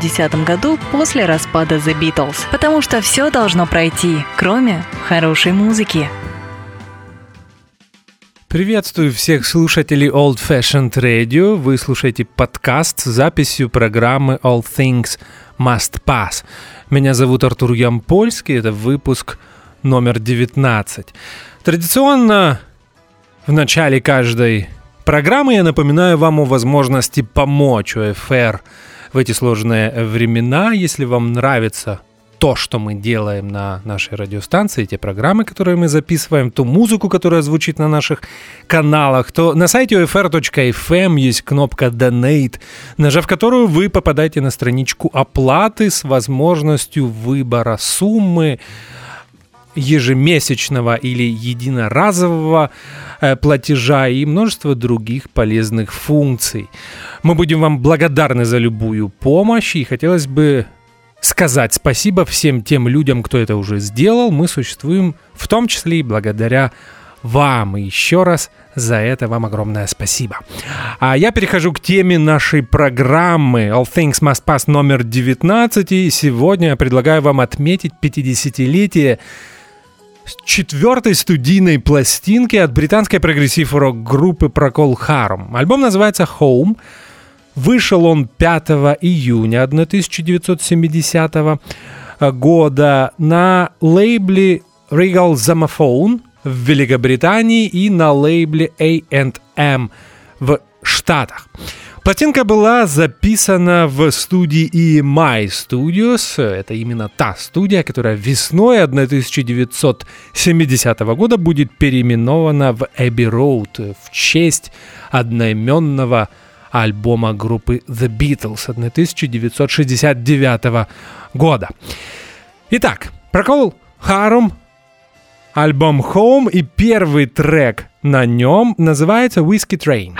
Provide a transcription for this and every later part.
1970 году после распада The Beatles. Потому что все должно пройти, кроме хорошей музыки. Приветствую всех слушателей Old Fashioned Radio. Вы слушаете подкаст с записью программы All Things Must Pass. Меня зовут Артур Ямпольский, это выпуск номер 19. Традиционно в начале каждой программы я напоминаю вам о возможности помочь ОФР в эти сложные времена. Если вам нравится то, что мы делаем на нашей радиостанции, те программы, которые мы записываем, ту музыку, которая звучит на наших каналах, то на сайте OFR.fm есть кнопка Donate, нажав которую вы попадаете на страничку оплаты с возможностью выбора суммы, ежемесячного или единоразового э, платежа и множество других полезных функций. Мы будем вам благодарны за любую помощь и хотелось бы сказать спасибо всем тем людям, кто это уже сделал. Мы существуем в том числе и благодаря вам. И еще раз за это вам огромное спасибо. А я перехожу к теме нашей программы All Things Must Pass номер 19. И сегодня я предлагаю вам отметить 50-летие четвертой студийной пластинки от британской прогрессив-рок группы Procol Harum. Альбом называется Home. Вышел он 5 июня 1970 года на лейбле Regal Zamophone в Великобритании и на лейбле A&M в Штатах. Пластинка была записана в студии EMI Studios. Это именно та студия, которая весной 1970 года будет переименована в Abbey Road в честь одноименного альбома группы The Beatles 1969 года. Итак, прокол Харум, альбом Home и первый трек на нем называется Whiskey Train.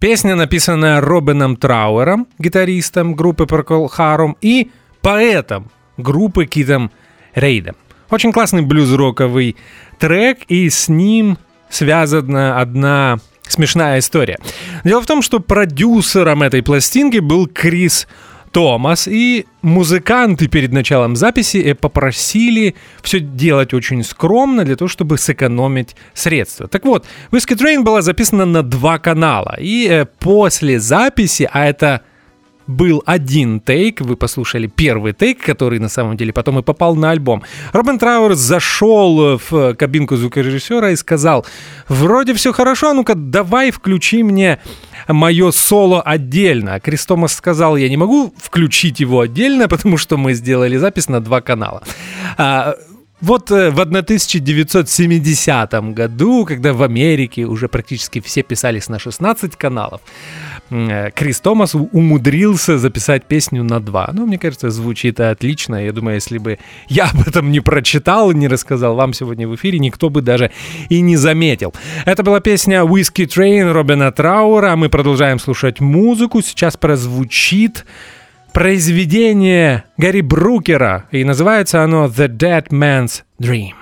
Песня, написанная Робином Трауэром, гитаристом группы Procol Harum, и поэтом группы Китом Рейдом. Очень классный блюз-роковый трек, и с ним связана одна смешная история. Дело в том, что продюсером этой пластинки был Крис Томас, и музыканты перед началом записи э, попросили все делать очень скромно для того, чтобы сэкономить средства. Так вот, Whiskey Train была записана на два канала, и э, после записи, а это был один тейк, вы послушали первый тейк, который на самом деле потом и попал на альбом. Робин Трауэр зашел в кабинку звукорежиссера и сказал, вроде все хорошо, а ну-ка давай включи мне мое соло отдельно. А Крестомас сказал, я не могу включить его отдельно, потому что мы сделали запись на два канала. А, вот э, в 1970 году, когда в Америке уже практически все писались на 16 каналов, э, Крис Томас умудрился записать песню на два. Ну, мне кажется, звучит отлично. Я думаю, если бы я об этом не прочитал, не рассказал вам сегодня в эфире, никто бы даже и не заметил. Это была песня Whiskey Train Робина Траура. Мы продолжаем слушать музыку. Сейчас прозвучит произведение Гарри Брукера, и называется оно «The Dead Man's Dream».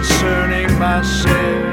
Concerning myself.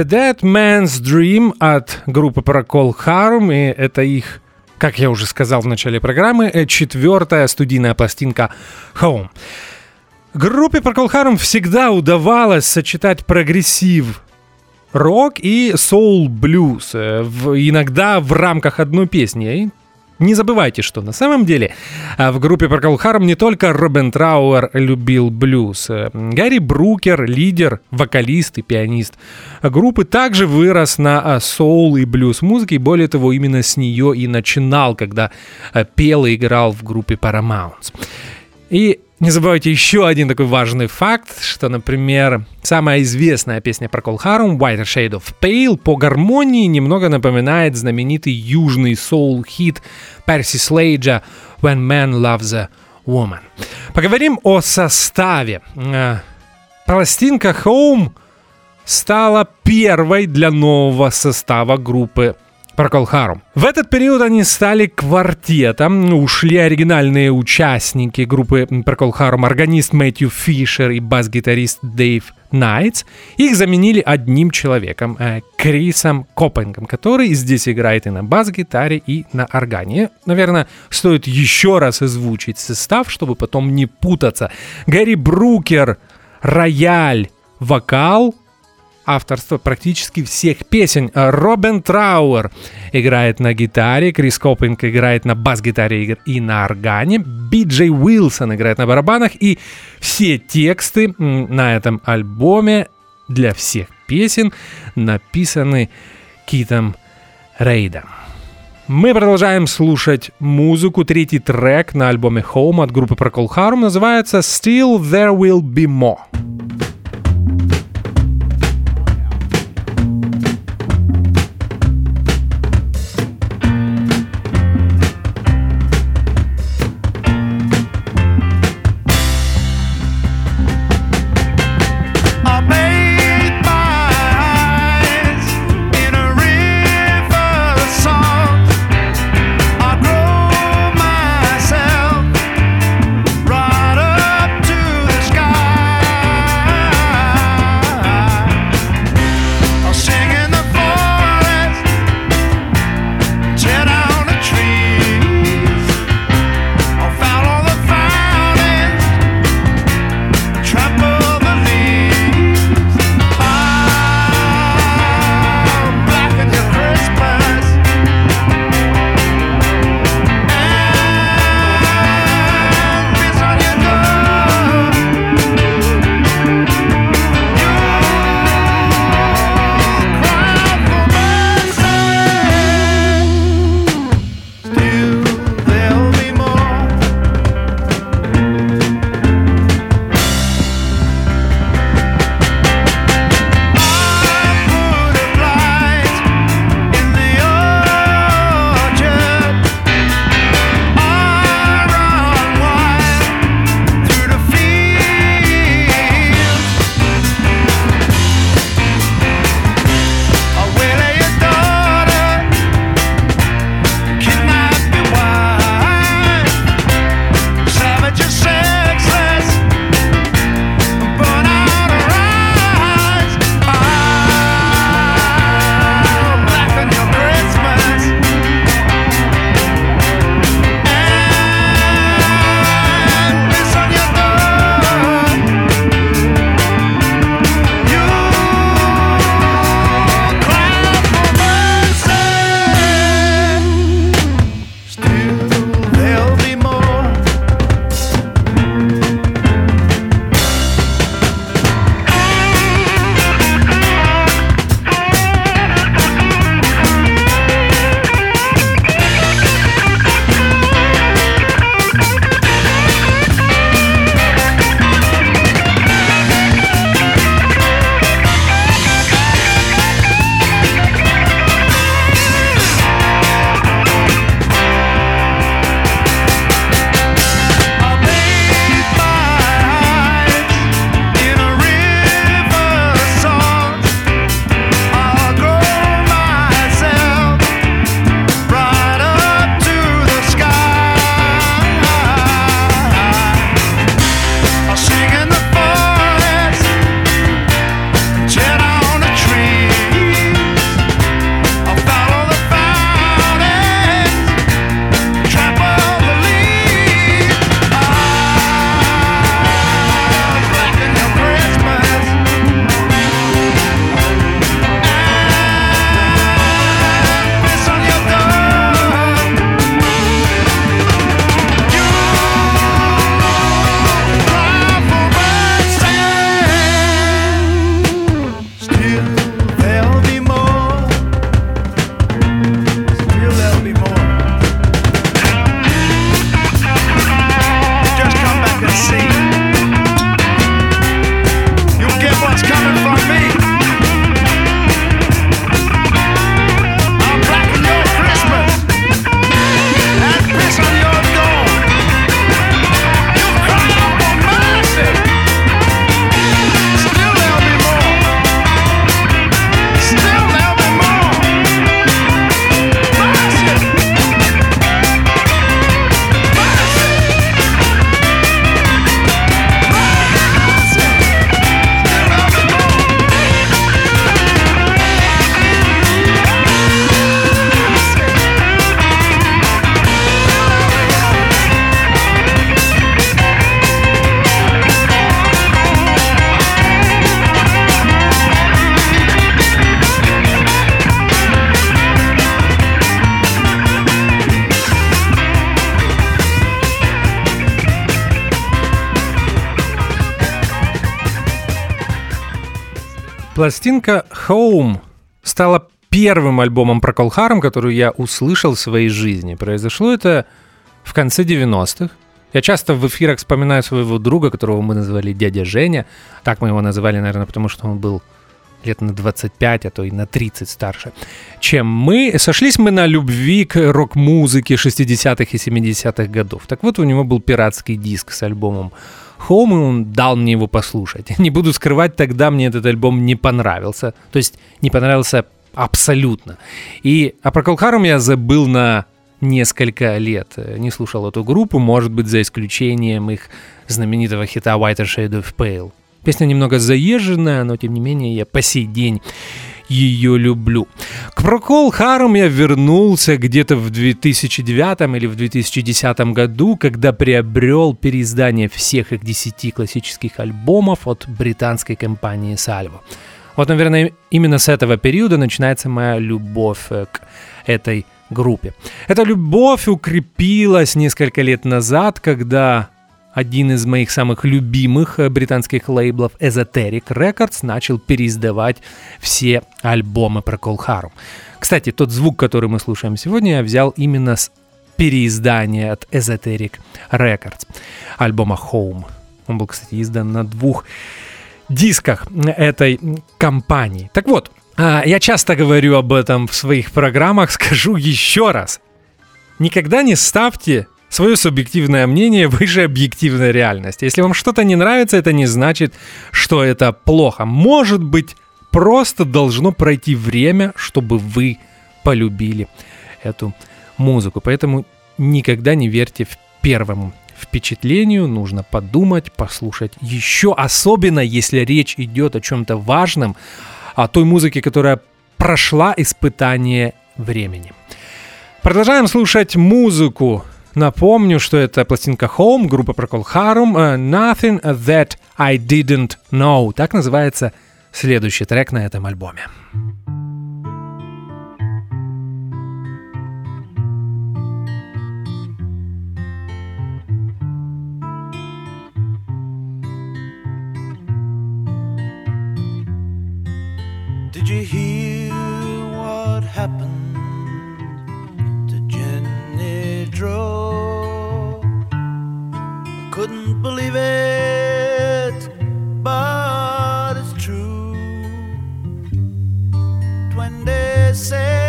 The Dead Man's Dream от группы Procol Harum, и это их, как я уже сказал в начале программы, э, четвертая студийная пластинка Home. Группе Harum всегда удавалось сочетать прогрессив рок и соул блюз, э, иногда в рамках одной песни. Не забывайте, что на самом деле а, в группе Procol Harum не только Робин Трауэр любил блюз. Э, Гарри Брукер, лидер, вокалист и пианист группы, также вырос на а, соул и блюз музыке. Более того, именно с нее и начинал, когда а, пел и играл в группе Paramount. И не забывайте еще один такой важный факт, что, например, самая известная песня про Колхарум «Whiter Shade of Pale» по гармонии немного напоминает знаменитый южный соул-хит Перси Слейджа «When Man Loves a Woman». Поговорим о составе. Э, пластинка «Home» стала первой для нового состава группы Harum. В этот период они стали квартетом, ушли оригинальные участники группы Harum, органист Мэтью Фишер и бас-гитарист Дэйв Найтс. Их заменили одним человеком, э, Крисом Коппингом, который здесь играет и на бас-гитаре, и на органе. Наверное, стоит еще раз озвучить состав, чтобы потом не путаться. Гэри Брукер, рояль, вокал, авторство практически всех песен. Робин Трауэр играет на гитаре, Крис Коппинг играет на бас-гитаре и на органе, Би Джей Уилсон играет на барабанах, и все тексты на этом альбоме для всех песен написаны Китом Рейдом. Мы продолжаем слушать музыку. Третий трек на альбоме Home от группы Procol Harum называется Still There Will Be More. Пластинка Home стала первым альбомом про Колхарм, который я услышал в своей жизни. Произошло это в конце 90-х. Я часто в эфирах вспоминаю своего друга, которого мы называли дядя Женя. Так мы его называли, наверное, потому что он был лет на 25, а то и на 30 старше, чем мы. Сошлись мы на любви к рок-музыке 60-х и 70-х годов. Так вот, у него был пиратский диск с альбомом Home, и он дал мне его послушать. Не буду скрывать, тогда мне этот альбом не понравился. То есть не понравился абсолютно. И о Procol я забыл на несколько лет. Не слушал эту группу, может быть, за исключением их знаменитого хита Whiter Shade of Pale. Песня немного заезженная, но тем не менее я по сей день ее люблю. К Прокол Харум я вернулся где-то в 2009 или в 2010 году, когда приобрел переиздание всех их 10 классических альбомов от британской компании Salvo. Вот, наверное, именно с этого периода начинается моя любовь э, к этой группе. Эта любовь укрепилась несколько лет назад, когда один из моих самых любимых э, британских лейблов Esoteric Records начал переиздавать все альбомы про Колхару. Кстати, тот звук, который мы слушаем сегодня, я взял именно с переиздания от Esoteric Records, альбома Home. Он был, кстати, издан на двух дисках этой компании. Так вот, а, я часто говорю об этом в своих программах, скажу еще раз. Никогда не ставьте свое субъективное мнение выше объективной реальности. Если вам что-то не нравится, это не значит, что это плохо. Может быть, просто должно пройти время, чтобы вы полюбили эту музыку. Поэтому никогда не верьте в первому впечатлению, нужно подумать, послушать еще, особенно если речь идет о чем-то важном, о той музыке, которая прошла испытание времени. Продолжаем слушать музыку Напомню, что это пластинка Home, группа Procol Harum, uh, Nothing That I Didn't Know. Так называется следующий трек на этом альбоме. Did you hear drove. I couldn't believe it, but it's true. Twenty-six,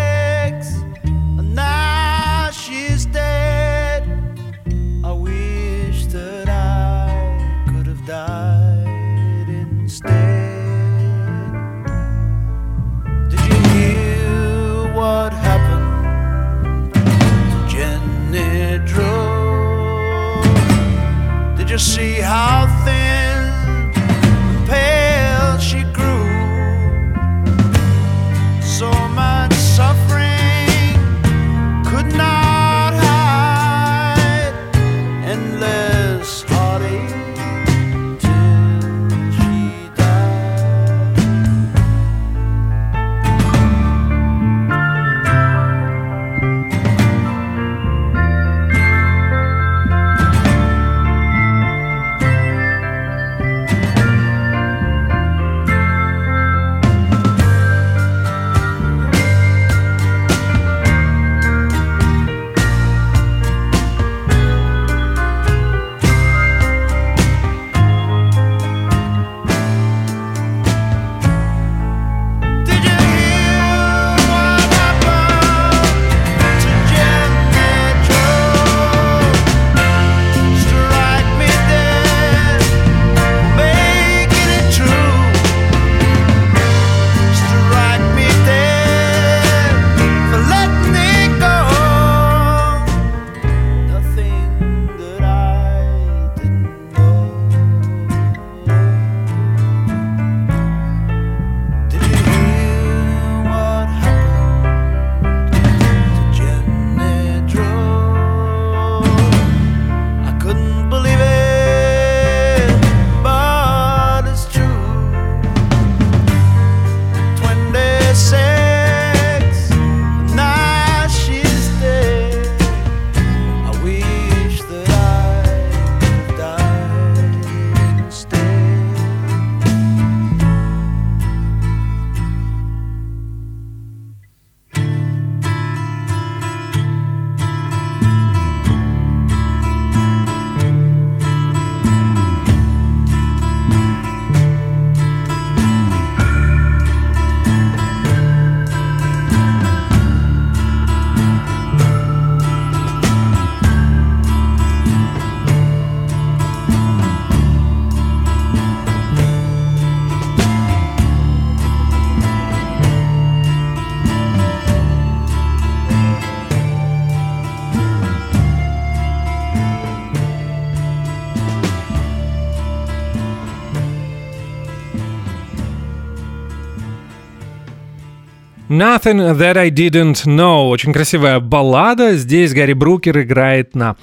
see how thin Nothing That I Didn't Know. Очень красивая баллада. Здесь Гарри Брукер играет на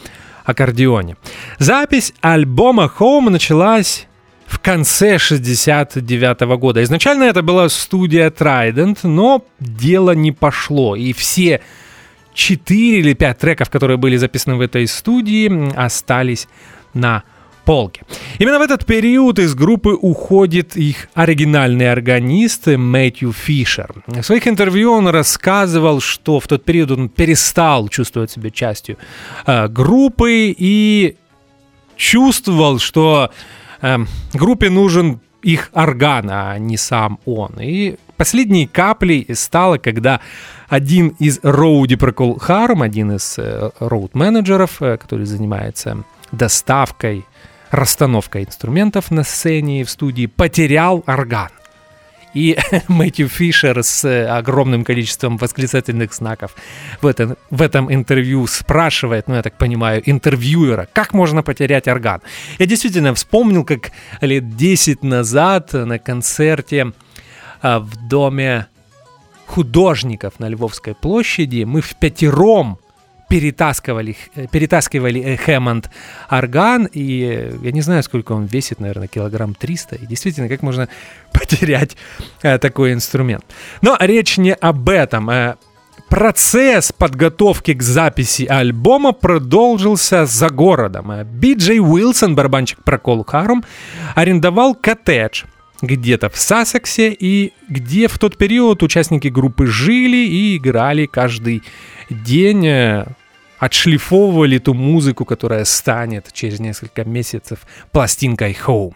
аккордеоне. Запись альбома Home началась в конце 69 года. Изначально это была студия Trident, но дело не пошло. И все четыре или пять треков, которые были записаны в этой студии, остались на полке. Именно в этот период из группы уходит их оригинальный органист Мэтью Фишер. В своих интервью он рассказывал, что в тот период он перестал чувствовать себя частью э, группы и чувствовал, что э, группе нужен их орган, а не сам он. И последней каплей стало, когда один из Роуди Прокол Харм, один из э, роуд-менеджеров, э, который занимается доставкой расстановка инструментов на сцене в студии потерял орган. И Мэтью Фишер с огромным количеством восклицательных знаков в этом, в этом интервью спрашивает, ну я так понимаю, интервьюера, как можно потерять орган. Я действительно вспомнил, как лет 10 назад на концерте а, в доме художников на Львовской площади мы в пятером перетаскивали, э, перетаскивали э, Хэммонд орган, и э, я не знаю, сколько он весит, наверное, килограмм 300, и действительно, как можно потерять такой инструмент. Но речь не об этом. Процесс подготовки к записи альбома продолжился за городом. Би-Джей Уилсон, барабанщик Прокол Харум, арендовал коттедж где-то в Сассексе, и где в тот период участники группы жили и играли каждый день э, отшлифовывали ту музыку, которая станет через несколько месяцев пластинкой Home.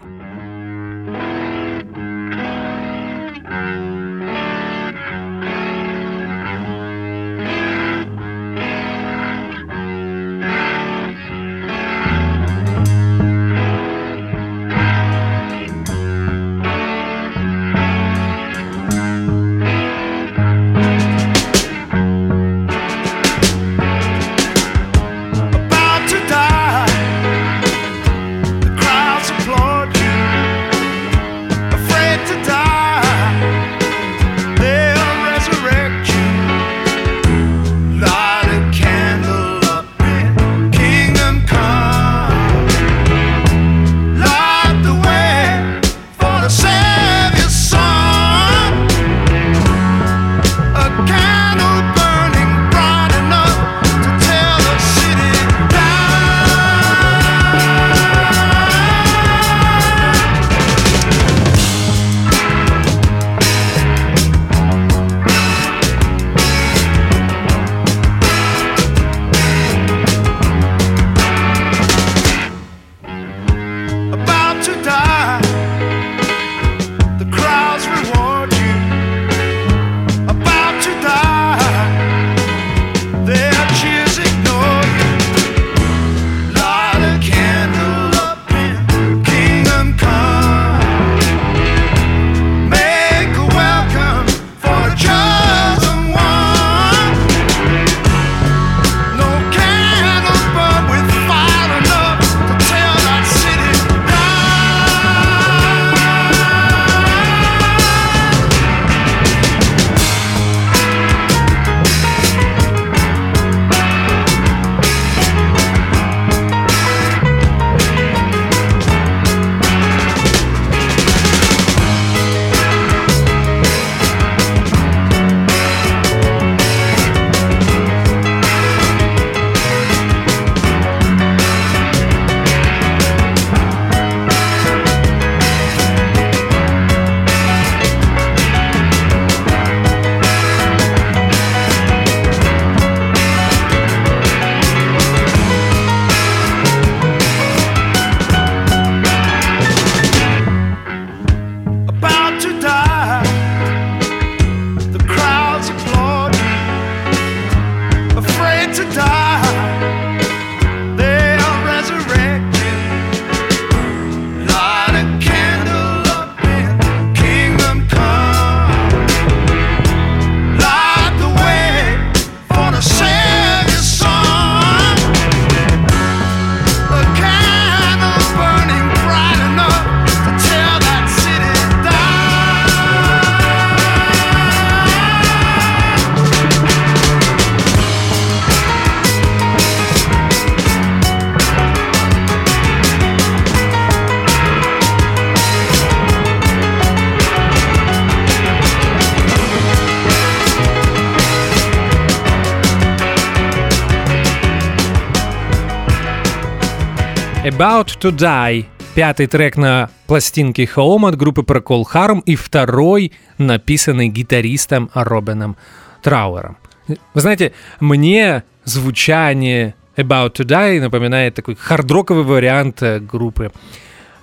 About to Die. Пятый трек на пластинке Home от группы Procol Harum и второй, написанный гитаристом Робином Трауэром. Вы знаете, мне звучание About to Die напоминает такой хардроковый вариант э, группы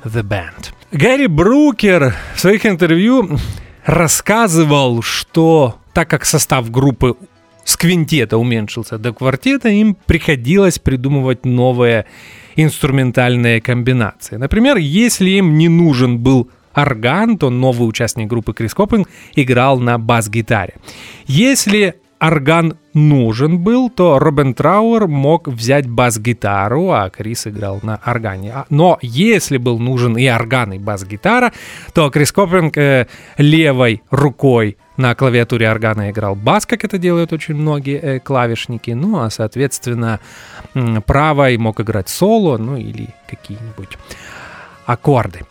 The Band. Гэри Брукер в своих интервью рассказывал, что так как состав группы с квинтета уменьшился до квартета, им приходилось придумывать новые инструментальные комбинации. Например, если им не нужен был орган, то новый участник группы Крис Коппинг играл на бас-гитаре. Если орган нужен был, то Робин Трауэр мог взять бас-гитару, а Крис играл на органе. А, но если был нужен и орган, и бас-гитара, то Крис Коппинг э, левой рукой на клавиатуре органа играл бас, как это делают очень многие э, клавишники. Ну, а, соответственно, правой мог играть соло, ну или какие-нибудь аккорды.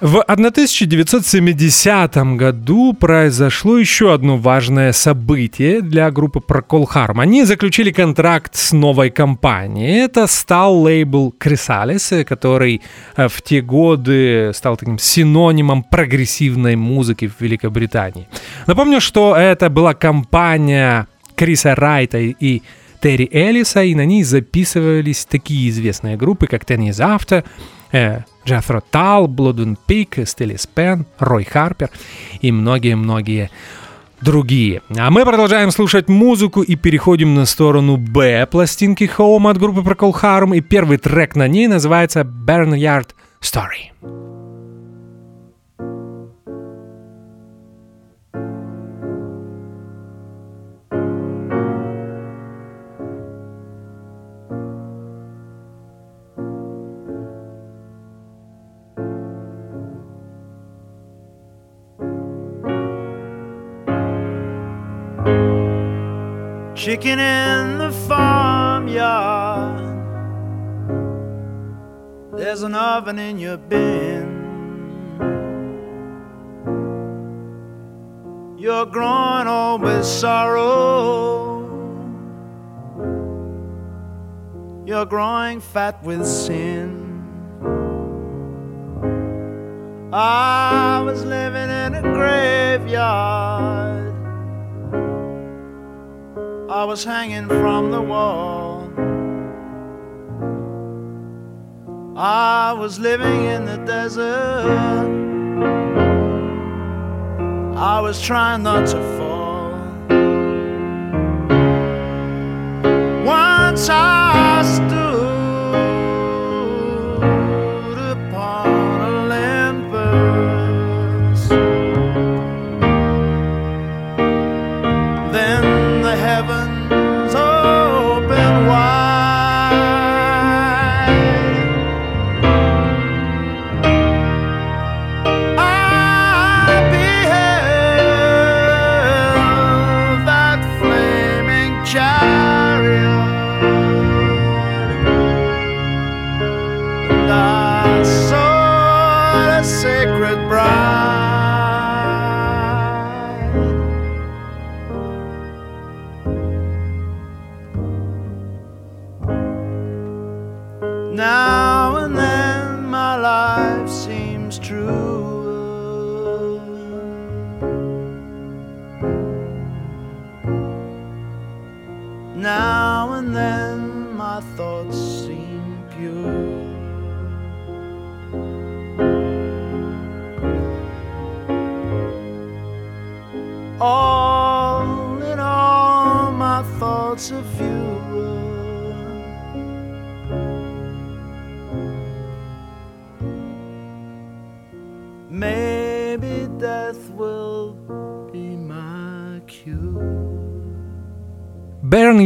В 1970 году произошло еще одно важное событие для группы Procol Harum. Они заключили контракт с новой компанией. Это стал лейбл Chrysalis, который э, в те годы стал таким синонимом прогрессивной музыки в Великобритании. Напомню, что это была компания Криса Райта и Терри Эллиса, и на ней записывались такие известные группы, как Years After, э, Джеффро Тал, Блуден Пик, Стилли Спен, Рой Харпер и многие-многие другие. А мы продолжаем слушать музыку и переходим на сторону Б пластинки Home от группы Procol Harum, и первый трек на ней называется Barnyard Story. Chicken in the farmyard. There's an oven in your bin. You're growing old with sorrow. You're growing fat with sin. I was living in a graveyard. I was hanging from the wall. I was living in the desert. I was trying not to fall. Once I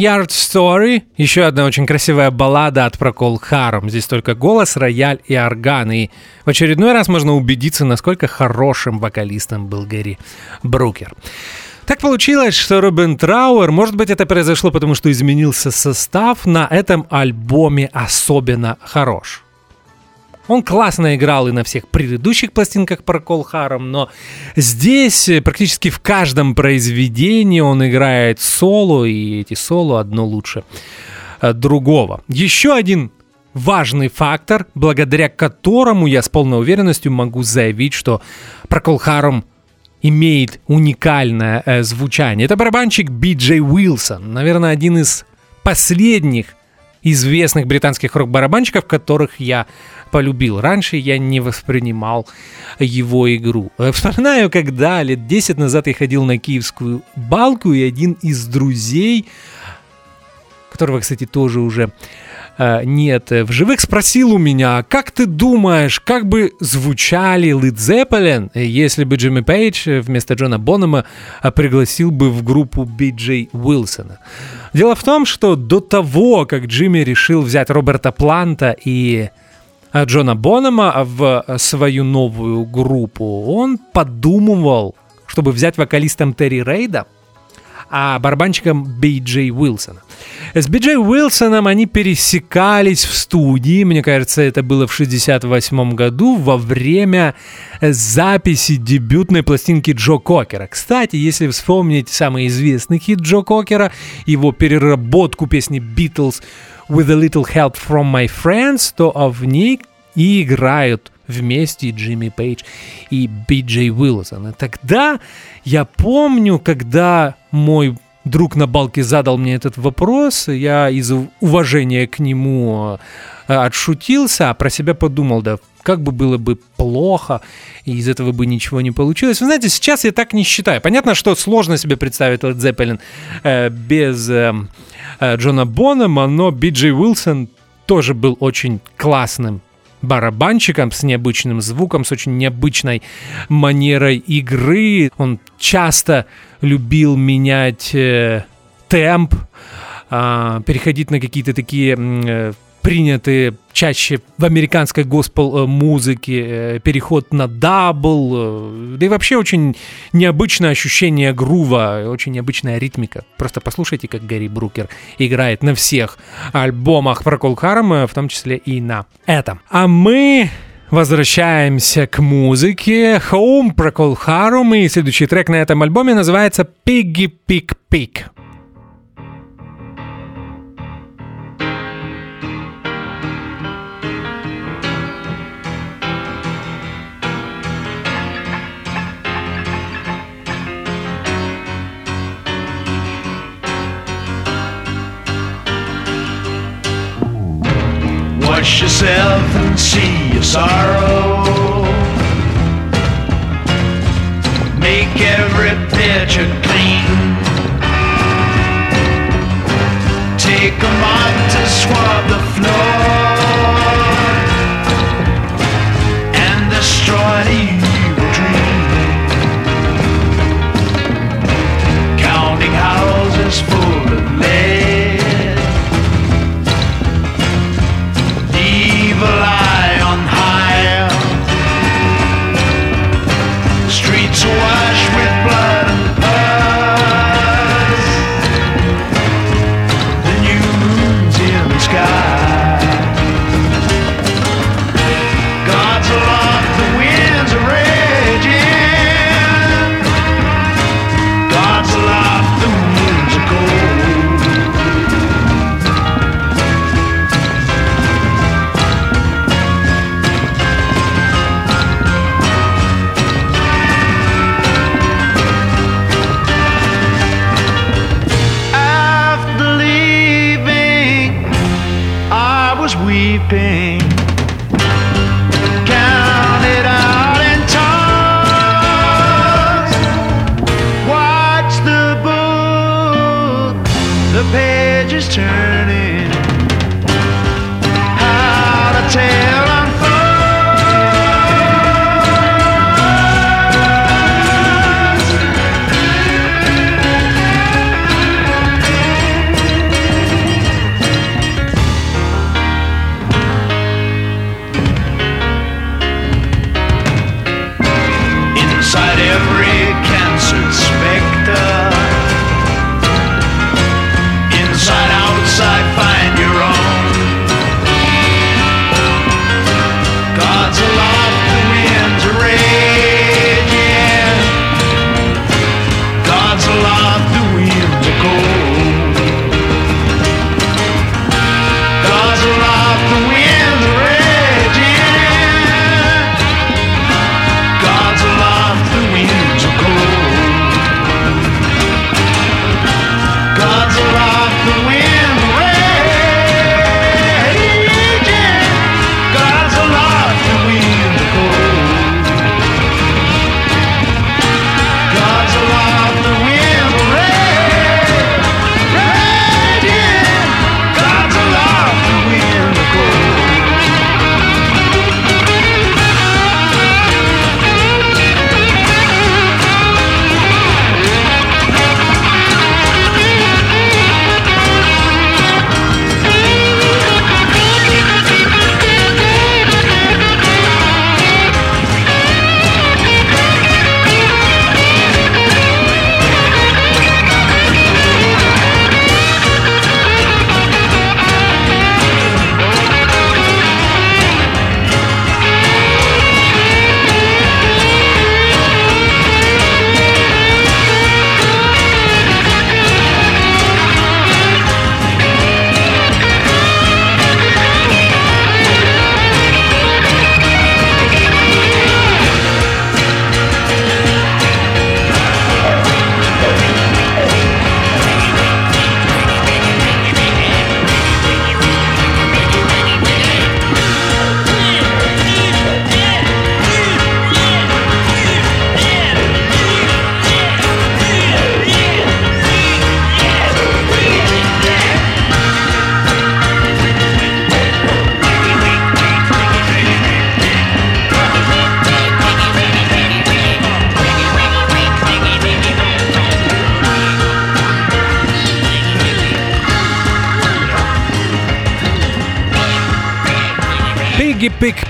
Barnyard Story, еще одна очень красивая баллада от Procol Harum. Здесь только голос, рояль и орган. И в очередной раз можно убедиться, насколько хорошим вокалистом был Гэри Брукер. Так получилось, что Робин Трауэр, может быть, это произошло потому, что изменился состав, на этом альбоме особенно хорош. Он классно играл и на всех предыдущих пластинках Procol Harum, но здесь э, практически в каждом произведении он играет соло, и эти соло одно лучше э, другого. Еще один важный фактор, благодаря которому я с полной уверенностью могу заявить, что Procol Harum имеет уникальное э, звучание. Это барабанщик Би-Джей Уилсон, наверное, один из последних известных британских рок-барабанщиков, которых я полюбил. Раньше я не воспринимал его игру. Э, вспоминаю, когда лет 10 назад я ходил на киевскую балку, и один из друзей, которого, кстати, тоже уже нет в живых, спросил у меня, как ты думаешь, как бы звучали Led Zeppelin, если бы Джимми Пейдж вместо Джона Бонома э, пригласил бы в группу Би-Джей Уилсона? Дело в том, что до того, как Джимми решил взять Роберта Планта и э, Джона Бонома в свою новую группу, он подумывал, чтобы взять вокалистом Терри Рейда, а барабанщиком Би Джей Уилсона. С Би Джей Уилсоном они пересекались в студии, мне кажется, это было в 68 году, во время записи дебютной пластинки Джо Кокера. Кстати, если вспомнить самый известный хит Джо Кокера, его переработку песни Beatles «With a little help from my friends», то в ней и играют вместе Джимми Пейдж и Би Джей Уилсон. И тогда я помню, когда мой друг на балке задал мне этот вопрос, я из уважения к нему э, отшутился, а про себя подумал, да как бы было бы плохо, и из этого бы ничего не получилось. Вы знаете, сейчас я так не считаю. Понятно, что сложно себе представить Led Zeppelin э, без э, э, Джона Бонома, но Би Джей Уилсон тоже был очень классным барабанщиком с необычным звуком, с очень необычной манерой игры. Он часто любил менять э, темп, э, переходить на какие-то такие э, принятые чаще в американской госпел музыке, э, переход на double, э, да и вообще очень необычное ощущение грува, очень необычная ритмика. Просто послушайте, как Гарри Брукер играет на всех альбомах про Колхарма, в том числе и на этом. А мы Возвращаемся к музыке. Home Procol Harum и следующий трек на этом альбоме называется Piggy Pig Pig. Wash yourself and see your sorrow. Make every picture clean. Take a mop to swab the floor and destroy the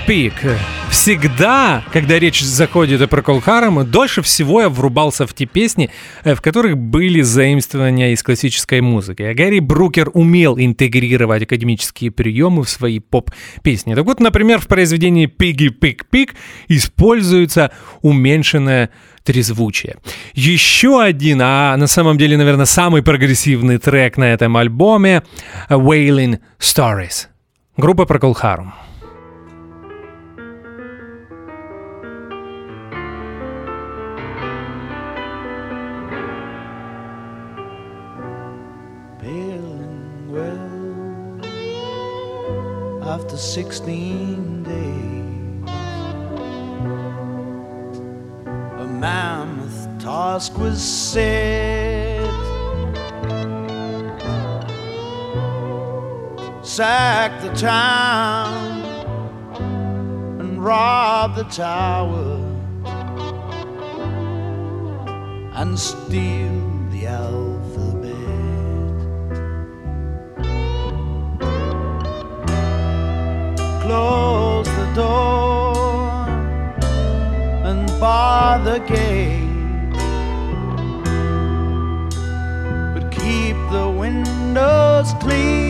Pig. Всегда, когда речь заходит о Harum, дольше всего я врубался в те песни, э, в которых были заимствования из классической музыки. А Гарри Брукер умел интегрировать академические приемы в свои поп-песни. Так вот, например, в произведении Pig Pig используется уменьшенное трезвучие. Еще один, а на самом деле, наверное, самый прогрессивный трек на этом альбоме — Wailing Stories. Группа Procol Harum. After 16 days. A mammoth task was set. Sack the town and rob the tower and steal the alphabet. Close the door and bar the gate, but keep the windows clean.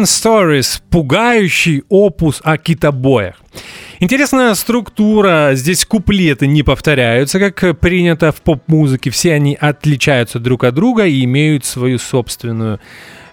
Wailing Stories — пугающий опус о китобоях. Интересная структура, здесь куплеты не повторяются, как принято в поп-музыке, все они отличаются друг от друга и имеют свою собственную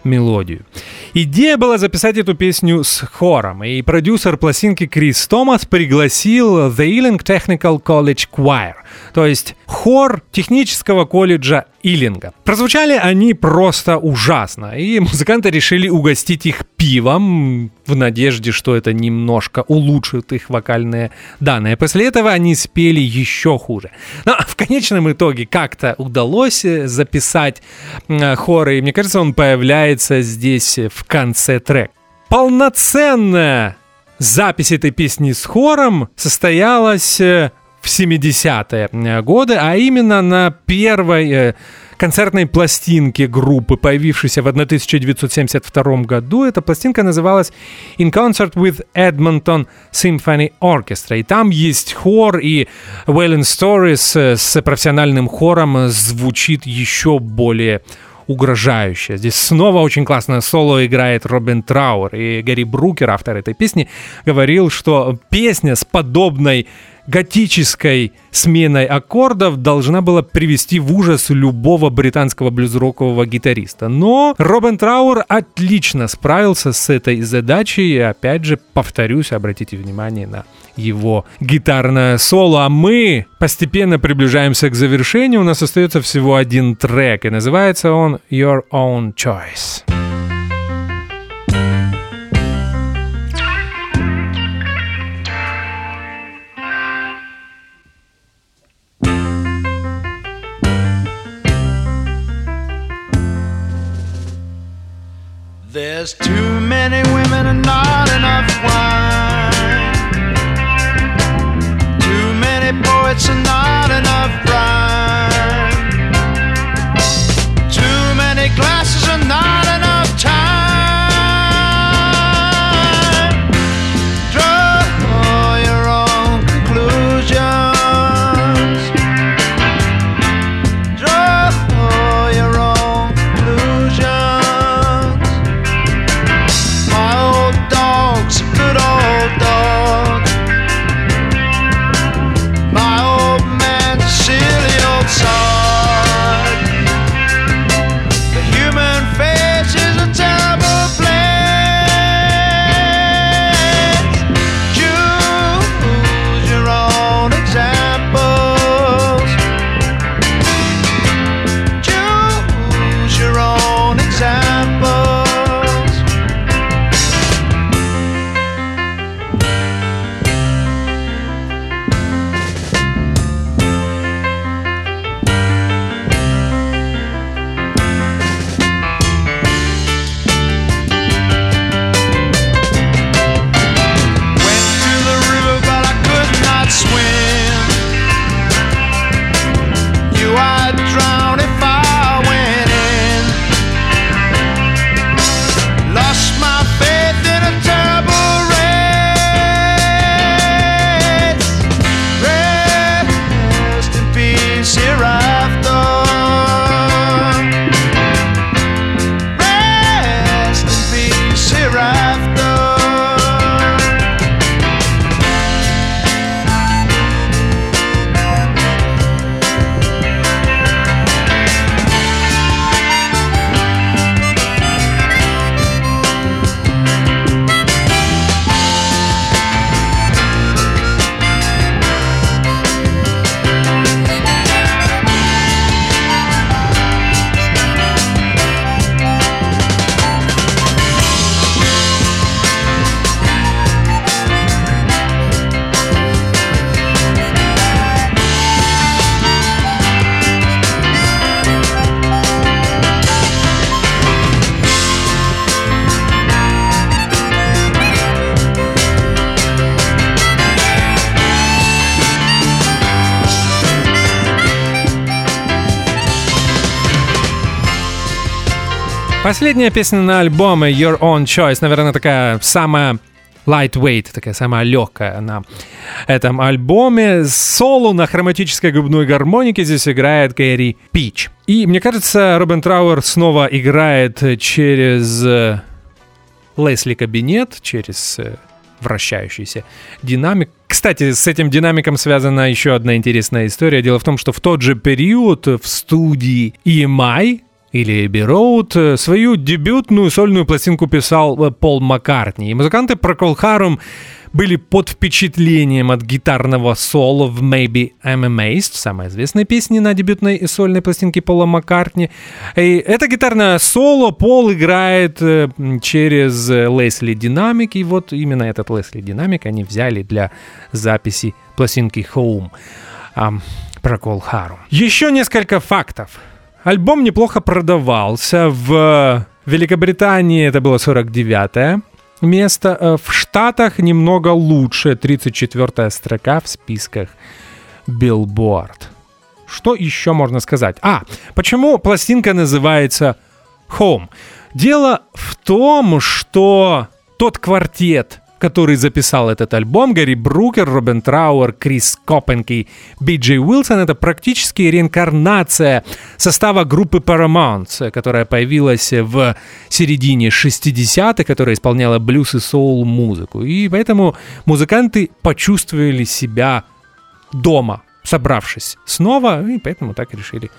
мелодию. Идея была записать эту песню с хором, и продюсер пластинки Крис Томас пригласил The Ealing Technical College Choir, то есть хор технического колледжа Иллинга. Прозвучали они просто ужасно, и музыканты решили угостить их пивом в надежде, что это немножко улучшит их вокальные данные. После этого они спели еще хуже. Но в конечном итоге как-то удалось э, записать э, хоры, и мне кажется, он появляется здесь в конце трека. Полноценная запись этой песни с хором состоялась э, в 70-е годы, а именно на первой э, концертной пластинке группы, появившейся в 1972 году. Эта пластинка называлась In Concert with Edmonton Symphony Orchestra. И там есть хор, и Wailing Stories э, с профессиональным хором звучит еще более угрожающе. Здесь снова очень классное соло играет Робин Трауэр. И Гарри Брукер, автор этой песни, говорил, что песня с подобной готической сменой аккордов должна была привести в ужас любого британского блюзрокового гитариста. Но Робин Трауэр отлично справился с этой задачей. И опять же, повторюсь, обратите внимание на его гитарное соло. А мы постепенно приближаемся к завершению. У нас остается всего один трек, и называется он Your Own Choice. There's too many women and not enough wine. Too many poets and not enough rhyme. Последняя песня на альбоме Your Own Choice, наверное, такая самая lightweight, такая самая легкая на этом альбоме. Соло на хроматической губной гармонике здесь играет Кэрри Пич. И мне кажется, Робин Трауэр снова играет через э, Лесли кабинет, через э, вращающийся динамик. Кстати, с этим динамиком связана еще одна интересная история. Дело в том, что в тот же период в студии EMI или Эбби Роуд, э, свою дебютную сольную пластинку писал э, Пол Маккартни. И музыканты Procol Harum были под впечатлением от гитарного соло в Maybe I'm Amazed, самой известной песне на дебютной сольной пластинке Пола Маккартни. И это гитарное соло Пол играет э, через Лесли Динамик, и вот именно этот Лесли Динамик они взяли для записи пластинки Home um, Procol Harum. Еще несколько фактов. Альбом неплохо продавался. В Великобритании это было 49-е место. Э, в Штатах немного лучше. 34-я строка в списках Billboard. Что еще можно сказать? А, почему пластинка называется Home? Дело в том, что тот квартет, который записал этот альбом, Гарри Брукер, Робин Трауэр, Крис Копенки, Би Джей Уилсон, это практически реинкарнация состава группы Paramount, которая появилась в середине 60-х, которая исполняла блюз и соул музыку. И поэтому музыканты почувствовали себя дома, собравшись снова, и поэтому так решили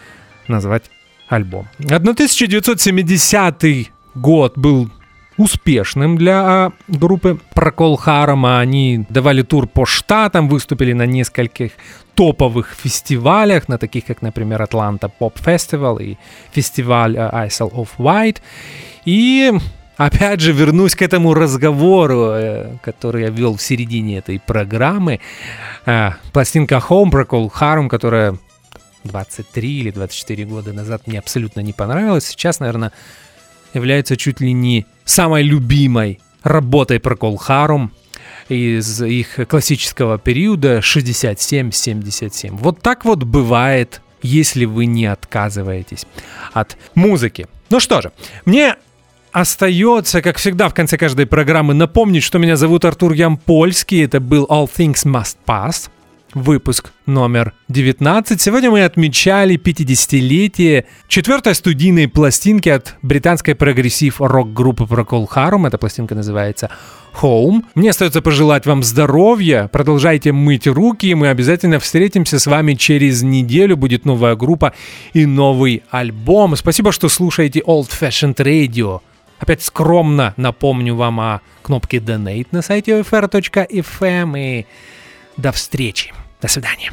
назвать альбом. 1970 год был успешным для а, группы Прокол Харама. Они давали тур по штатам, выступили на нескольких топовых фестивалях, на таких как, например, Атланта Поп Фестивал и фестиваль а, Isle of White. И опять же вернусь к этому разговору, э, который я вел в середине этой программы. Э, пластинка Home Procol Harum, которая 23 или 24 года назад мне абсолютно не понравилась. Сейчас, наверное, является чуть ли не самой любимой работой Procol Harum из их классического периода 67-77. Вот так вот бывает, если вы не отказываетесь от музыки. Ну что же, мне остается, как всегда, в конце каждой программы напомнить, что меня зовут Артур Ямпольский. Это был All Things Must Pass выпуск номер 19. Сегодня мы отмечали 50-летие четвертой студийной пластинки от британской прогрессив-рок-группы Procol Harum. Эта пластинка называется Home. Мне остается пожелать вам здоровья, продолжайте мыть руки, мы обязательно встретимся с вами через неделю, будет новая группа и новый альбом. Спасибо, что слушаете Old Fashioned Radio. Опять скромно напомню вам о кнопке Donate на сайте OFR.fm и до встречи. До свидания.